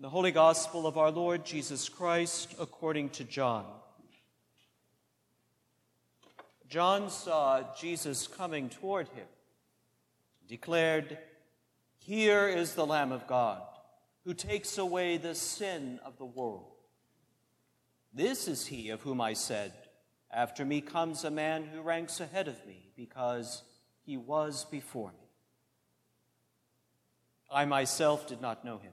The Holy Gospel of our Lord Jesus Christ according to John. John saw Jesus coming toward him, declared, Here is the Lamb of God, who takes away the sin of the world. This is he of whom I said, After me comes a man who ranks ahead of me, because he was before me. I myself did not know him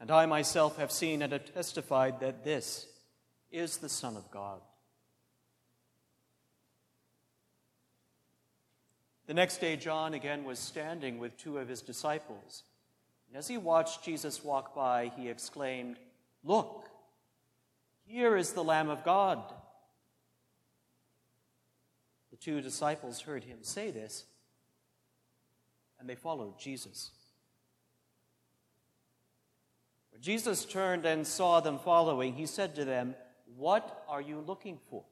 And I myself have seen and have testified that this is the Son of God. The next day, John again was standing with two of his disciples. And as he watched Jesus walk by, he exclaimed, Look, here is the Lamb of God. The two disciples heard him say this, and they followed Jesus. Jesus turned and saw them following, he said to them, What are you looking for?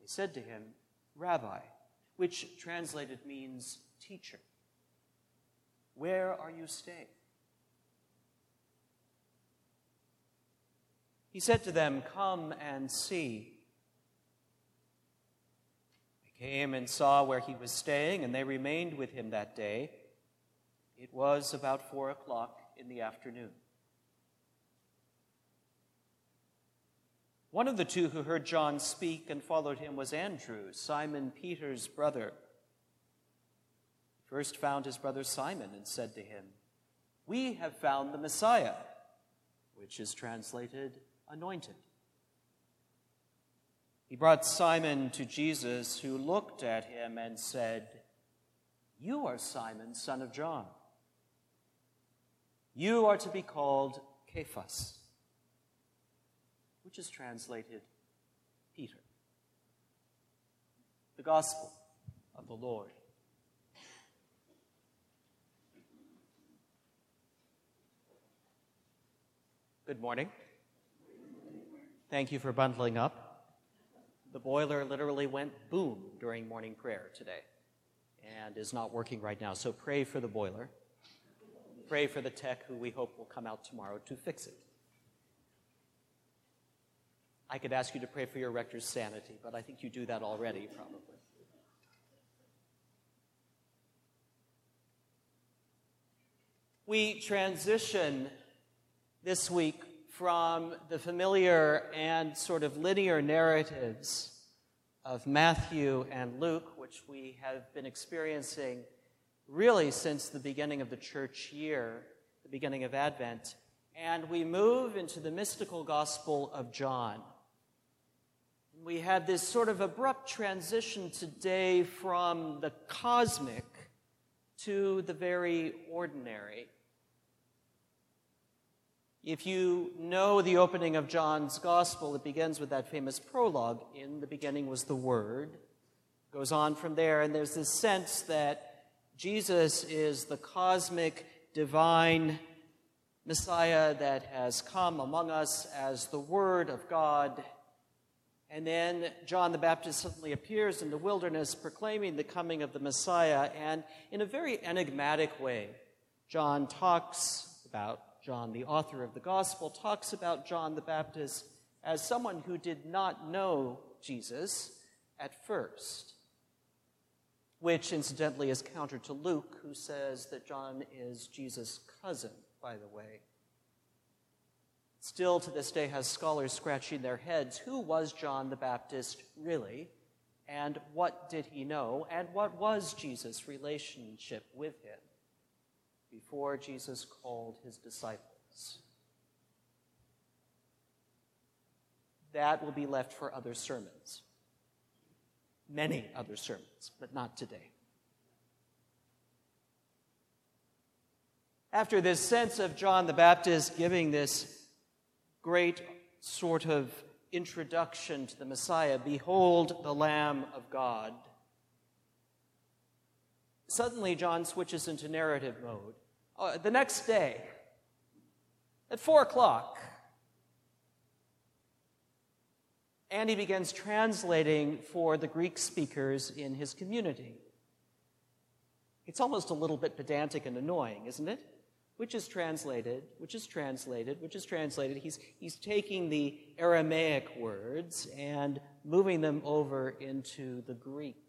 They said to him, Rabbi, which translated means teacher. Where are you staying? He said to them, Come and see. They came and saw where he was staying, and they remained with him that day. It was about four o'clock in the afternoon. One of the two who heard John speak and followed him was Andrew, Simon Peter's brother. First found his brother Simon and said to him, We have found the Messiah, which is translated anointed. He brought Simon to Jesus, who looked at him and said, You are Simon, son of John. You are to be called Cephas, which is translated Peter. The Gospel of the Lord. Good morning. Thank you for bundling up. The boiler literally went boom during morning prayer today and is not working right now, so pray for the boiler pray for the tech who we hope will come out tomorrow to fix it. I could ask you to pray for your rector's sanity, but I think you do that already, probably. We transition this week from the familiar and sort of linear narratives of Matthew and Luke, which we have been experiencing really since the beginning of the church year, the beginning of Advent. And we move into the mystical gospel of John. We have this sort of abrupt transition today from the cosmic to the very ordinary. If you know the opening of John's gospel, it begins with that famous prologue In the beginning was the Word. Goes on from there, and there's this sense that Jesus is the cosmic, divine Messiah that has come among us as the Word of God. And then John the Baptist suddenly appears in the wilderness proclaiming the coming of the Messiah. And in a very enigmatic way, John talks about, John, the author of the gospel, talks about John the Baptist as someone who did not know Jesus at first which incidentally is counter to Luke, who says that John is Jesus' cousin, by the way. Still to this day has scholars scratching their heads who was John the Baptist really? And what did he know? And what was Jesus' relationship with him before Jesus called his disciples? That will be left for other sermons many other sermons, but not today. After this sense of John the Baptist giving this great sort of introduction to the Messiah Behold the Lamb of God. Suddenly, John switches into narrative mode. Uh, the next day, at four o'clock, and he begins translating for the Greek speakers in his community. It's almost a little bit pedantic and annoying, isn't it? Which is translated, which is translated, which is translated. He's, he's taking the Aramaic words and moving them over into the Greek.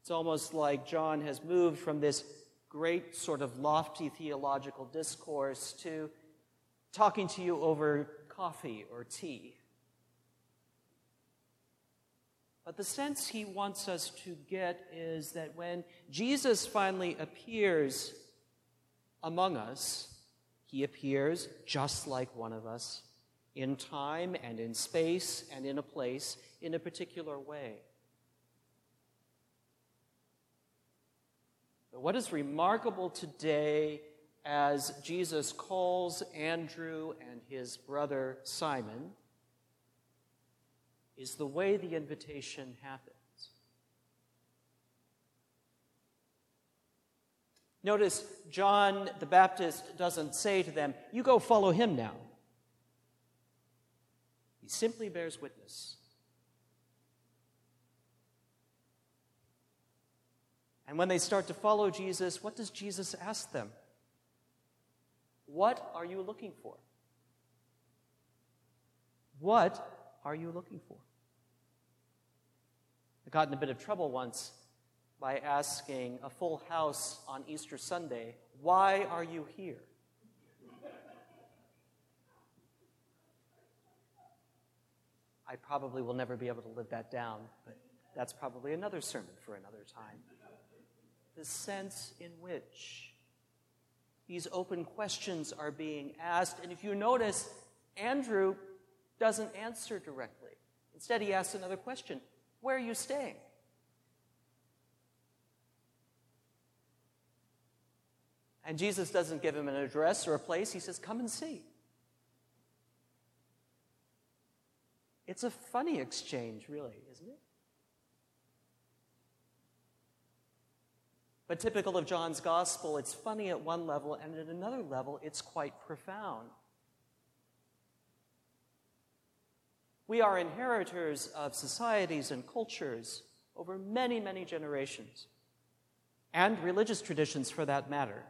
It's almost like John has moved from this great sort of lofty theological discourse to talking to you over coffee or tea. But the sense he wants us to get is that when Jesus finally appears among us, he appears just like one of us in time and in space and in a place in a particular way. But what is remarkable today as Jesus calls Andrew and his brother Simon is the way the invitation happens. Notice John the Baptist doesn't say to them, You go follow him now. He simply bears witness. And when they start to follow Jesus, what does Jesus ask them? What are you looking for? What are you looking for? I got in a bit of trouble once by asking a full house on Easter Sunday, Why are you here? I probably will never be able to live that down, but that's probably another sermon for another time. The sense in which these open questions are being asked, and if you notice, Andrew doesn't answer directly. Instead, he asks another question where are you staying? And Jesus doesn't give him an address or a place. He says, Come and see. It's a funny exchange, really, isn't it? But typical of John's gospel, it's funny at one level, and at another level, it's quite profound. We are inheritors of societies and cultures over many, many generations, and religious traditions for that matter,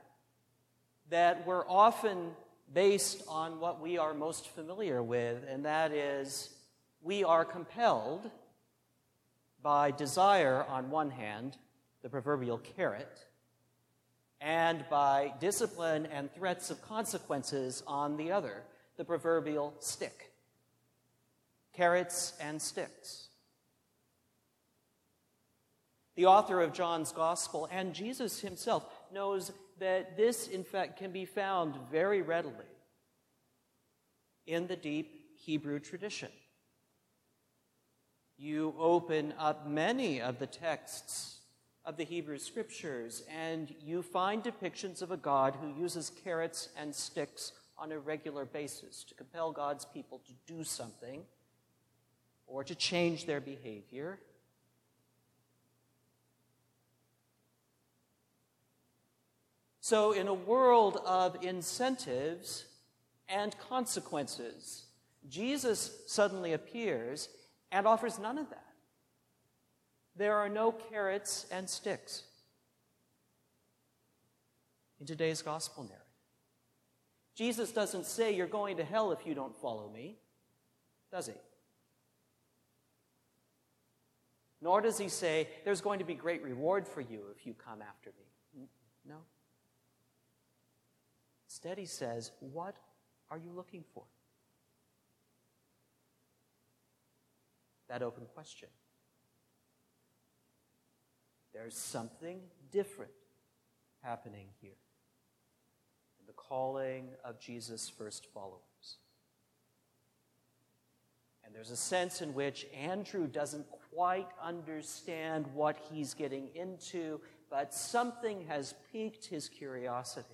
that were often based on what we are most familiar with, and that is we are compelled by desire on one hand, the proverbial carrot, and by discipline and threats of consequences on the other, the proverbial stick carrots and sticks. The author of John's Gospel and Jesus himself knows that this, in fact, can be found very readily in the deep Hebrew tradition. You open up many of the texts of the Hebrew scriptures, and you find depictions of a God who uses carrots and sticks on a regular basis to compel God's people to do something or to change their behavior. So, in a world of incentives and consequences, Jesus suddenly appears and offers none of that. There are no carrots and sticks in today's gospel narrative. Jesus doesn't say, You're going to hell if you don't follow me, does he? Nor does he say, There's going to be great reward for you if you come after me. No. Instead, he says, What are you looking for? That open question. There's something different happening here in the calling of Jesus' first followers. And there's a sense in which Andrew doesn't quite understand what he's getting into, but something has piqued his curiosity.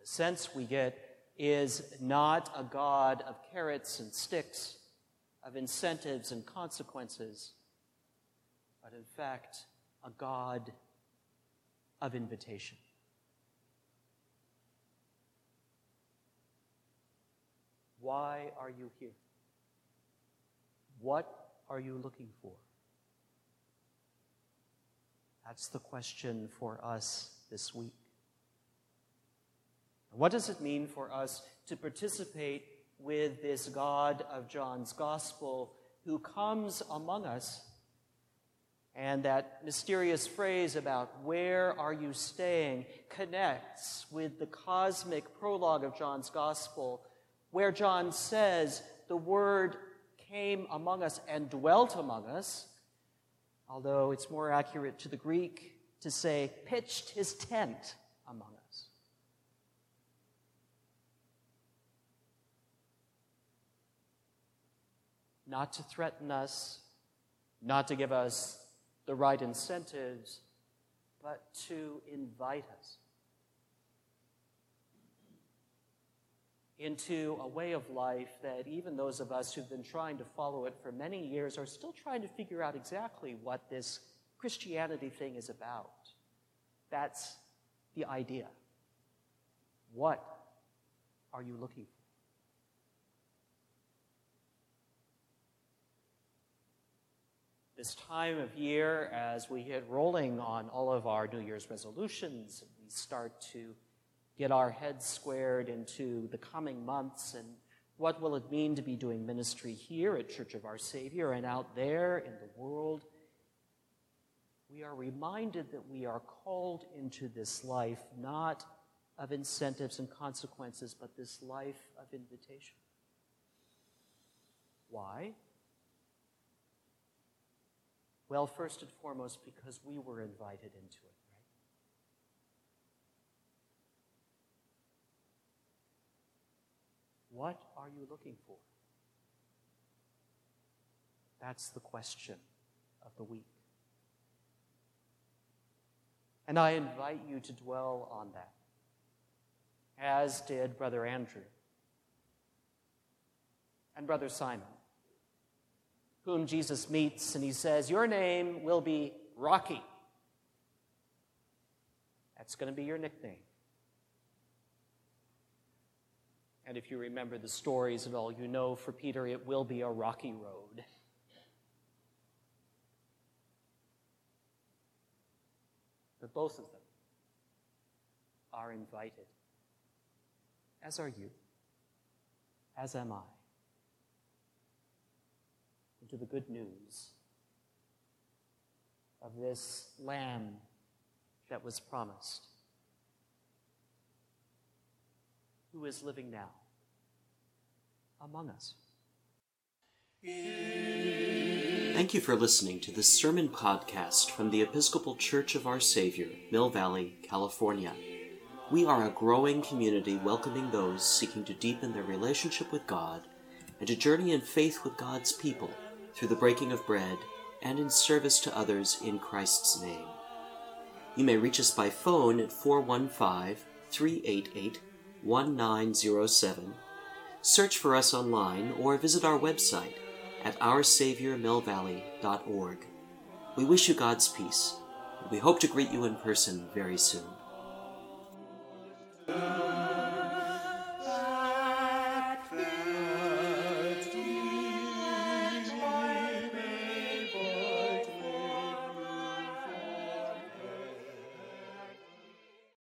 The sense we get is not a God of carrots and sticks, of incentives and consequences, but in fact, a God of invitation. Why are you here? What are you looking for? That's the question for us this week. What does it mean for us to participate with this God of John's Gospel who comes among us? And that mysterious phrase about where are you staying connects with the cosmic prologue of John's Gospel, where John says, The Word came among us and dwelt among us, although it's more accurate to the Greek to say, pitched his tent among us. Not to threaten us, not to give us the right incentives, but to invite us. into a way of life that even those of us who've been trying to follow it for many years are still trying to figure out exactly what this Christianity thing is about. That's the idea. What are you looking for? This time of year, as we get rolling on all of our New Year's resolutions, we start to get our heads squared into the coming months and what will it mean to be doing ministry here at Church of Our Savior and out there in the world. We are reminded that we are called into this life not of incentives and consequences, but this life of invitation. Why? Well, first and foremost, because we were invited into it. What are you looking for? That's the question of the week. And I invite you to dwell on that, as did Brother Andrew and Brother Simon, whom Jesus meets and he says, Your name will be Rocky. That's going to be your nickname. And if you remember the stories at all, you know for Peter it will be a rocky road. But both of them are invited, as are you, as am I, into the good news of this lamb that was promised who is living now among us. Thank you for listening to this sermon podcast from the Episcopal Church of Our Savior, Mill Valley, California. We are a growing community welcoming those seeking to deepen their relationship with God and to journey in faith with God's people through the breaking of bread and in service to others in Christ's name. You may reach us by phone at 415 388 1907, search for us online, or visit our website at oursaviormillvalley.org. We wish you God's peace, and we hope to greet you in person very soon.